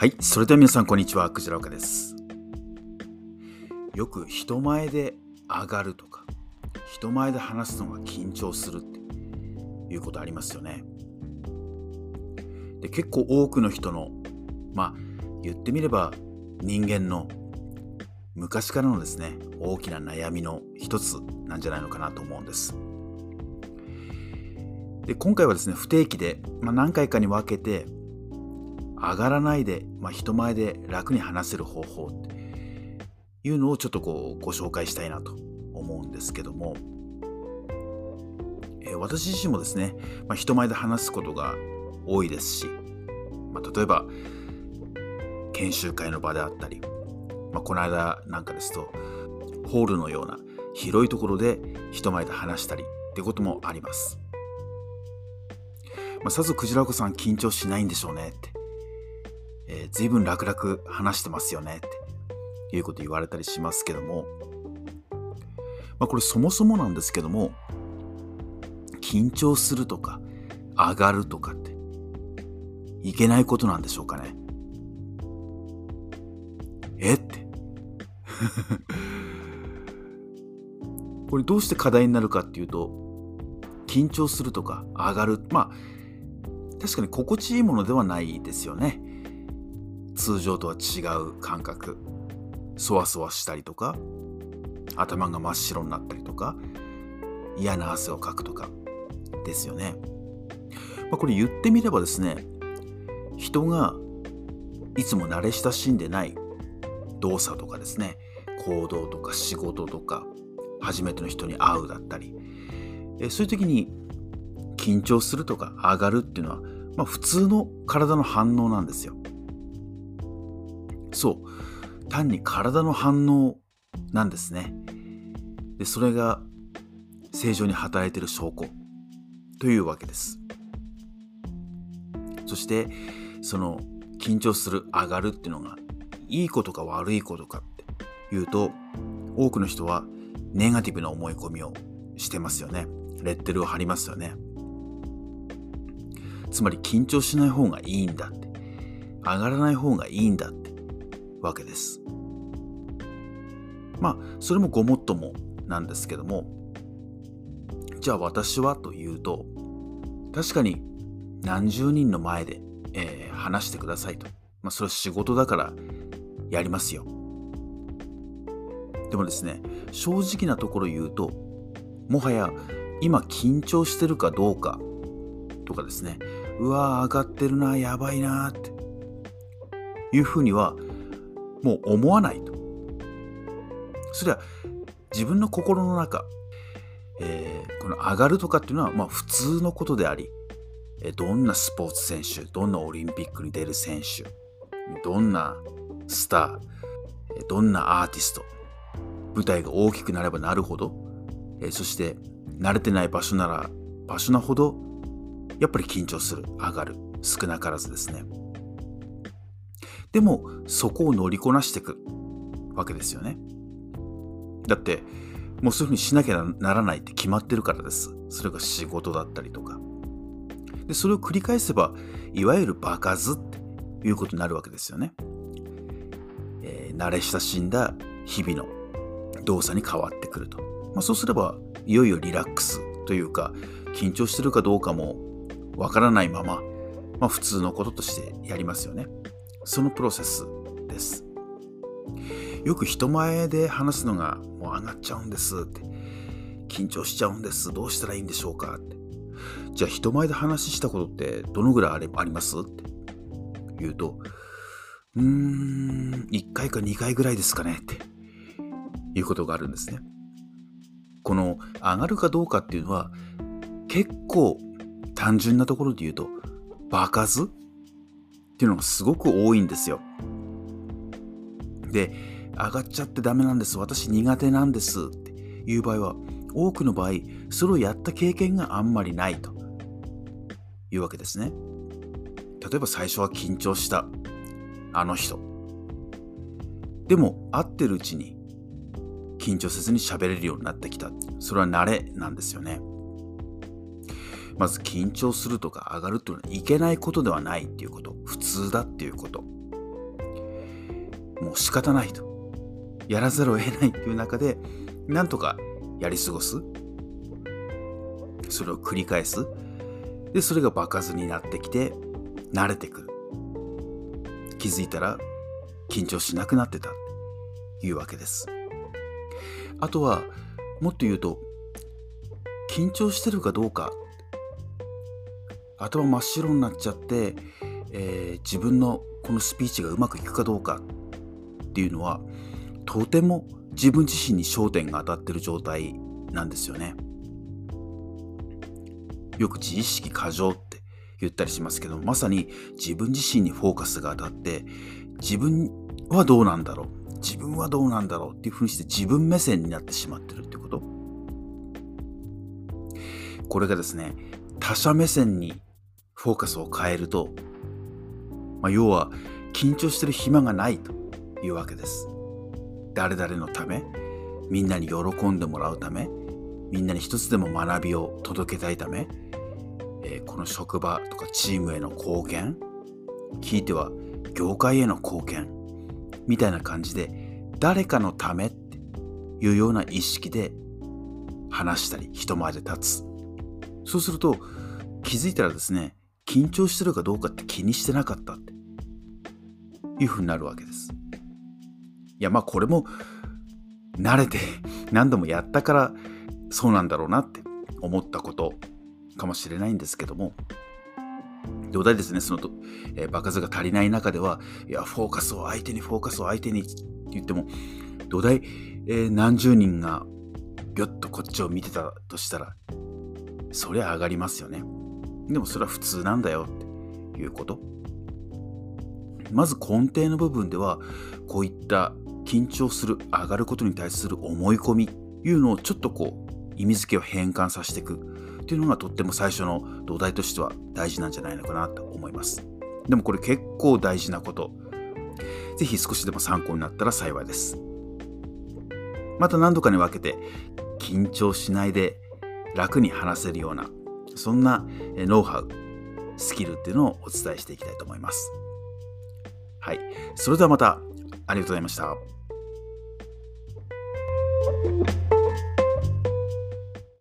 はい、それでは皆さんこんにちは、クジラ岡です。よく人前で上がるとか、人前で話すのが緊張するっていうことありますよね。で結構多くの人の、まあ言ってみれば人間の昔からのですね、大きな悩みの一つなんじゃないのかなと思うんです。で今回はですね、不定期で、まあ、何回かに分けて上がらないで、まあ、人前で楽に話せる方法っていうのをちょっとこうご紹介したいなと思うんですけども、えー、私自身もですね、まあ、人前で話すことが多いですし、まあ、例えば研修会の場であったり、まあ、この間なんかですとホールのような広いところで人前で話したりってこともあります。まあ、さぞクジラ子さん緊張しないんでしょうねってえー、随分楽々話してますよねっていうこと言われたりしますけども、まあ、これそもそもなんですけども緊張するとか上がるとかっていけないことなんでしょうかね。えって。これどうして課題になるかっていうと緊張するとか上がるまあ確かに心地いいものではないですよね。通常とは違う感覚。そわそわしたりとか頭が真っ白になったりとか嫌な汗をかくとか。ですよね、まあ、これ言ってみればですね人がいつも慣れ親しんでない動作とかですね行動とか仕事とか初めての人に会うだったりえそういう時に緊張するとか上がるっていうのは、まあ、普通の体の反応なんですよ。そう。単に体の反応なんですね。でそれが正常に働いている証拠。というわけです。そしてその緊張する上がるっていうのがいいことか悪いことかっていうと多くの人はネガティブな思い込みをしてますよね。レッテルを貼りますよね。つまり緊張しない方がいいんだって。上がらない方がいいんだって。わけです。まあそれもごもっともなんですけども。じゃあ私はというと確かに何十人の前で、えー、話してくださいと、まあ、それは仕事だからやりますよ。でもですね正直なところ言うともはや今緊張してるかどうかとかですねうわー上がってるなやばいなっていうふうにはもう思わないと。それは自分の心の中、えー、この上がるとかっていうのはまあ普通のことであり、どんなスポーツ選手、どんなオリンピックに出る選手、どんなスター、どんなアーティスト、舞台が大きくなればなるほど、そして慣れてない場所なら場所なほど、やっぱり緊張する、上がる、少なからずですね。でもそこを乗りこなしていくわけですよね。だってもうそういうふうにしなきゃならないって決まってるからです。それが仕事だったりとか。でそれを繰り返せばいわゆる場数っていうことになるわけですよね。えー、慣れ親しんだ日々の動作に変わってくると。まあ、そうすればいよいよリラックスというか緊張してるかどうかもわからないまま、まあ、普通のこととしてやりますよね。そのプロセスです。よく人前で話すのがもう上がっちゃうんですって。緊張しちゃうんです。どうしたらいいんでしょうかって。じゃあ人前で話したことってどのぐらいありますって言うと、うーん、1回か2回ぐらいですかねっていうことがあるんですね。この上がるかどうかっていうのは結構単純なところで言うと場数っていうのがすごく多いんですよ。で、上がっちゃってダメなんです。私苦手なんですっていう場合は、多くの場合、それをやった経験があんまりないというわけですね。例えば最初は緊張したあの人。でも会ってるうちに緊張せずに喋れるようになってきた。それは慣れなんですよね。まず緊張するとか上がるっていうのはいけないことではないっていうこと普通だっていうこともう仕方ないと。やらざるを得ないっていう中で、なんとかやり過ごす。それを繰り返す。で、それが場数になってきて、慣れてくる。気づいたら、緊張しなくなってた。いうわけです。あとは、もっと言うと、緊張してるかどうか、頭真っ白になっちゃって、えー、自分のこのスピーチがうまくいくかどうかっていうのは、とても自分自身に焦点が当たってる状態なんですよね。よく自意識過剰って言ったりしますけどまさに自分自身にフォーカスが当たって自分はどうなんだろう自分はどうなんだろうっていうふうにして自分目線になってしまってるってことこれがですね他者目線にフォーカスを変えると、まあ、要は緊張してる暇がないというわけです。誰々のためみんなに喜んでもらうためみんなに一つでも学びを届けたいため、えー、この職場とかチームへの貢献聞いては業界への貢献みたいな感じで誰かのためっていうような意識で話したり人前で立つ。そうすると気づいたらですね緊張してるかどうかって気にしてなかったって。いうふうになるわけです。いやまあこれも慣れて 何度もやったからそうなんだろうなって思ったことかもしれないんですけども。土台ですね、そのと、えー、場数が足りない中では、いや、フォーカスを相手に、フォーカスを相手にって言っても、土台、えー、何十人がぎょっとこっちを見てたとしたら、そりゃ上がりますよね。でもそれは普通なんだよっていうこと。まず根底の部分では、こういった緊張する、上がることに対する思い込みいうのをちょっとこう意味付けを変換させていくっていうのがとっても最初の土台としては大事なんじゃないのかなと思います。でもこれ結構大事なこと。ぜひ少しでも参考になったら幸いです。また何度かに分けて緊張しないで楽に話せるようなそんなノウハウ、スキルっていうのをお伝えしていきたいと思います。はい。それではまたありがとうございました。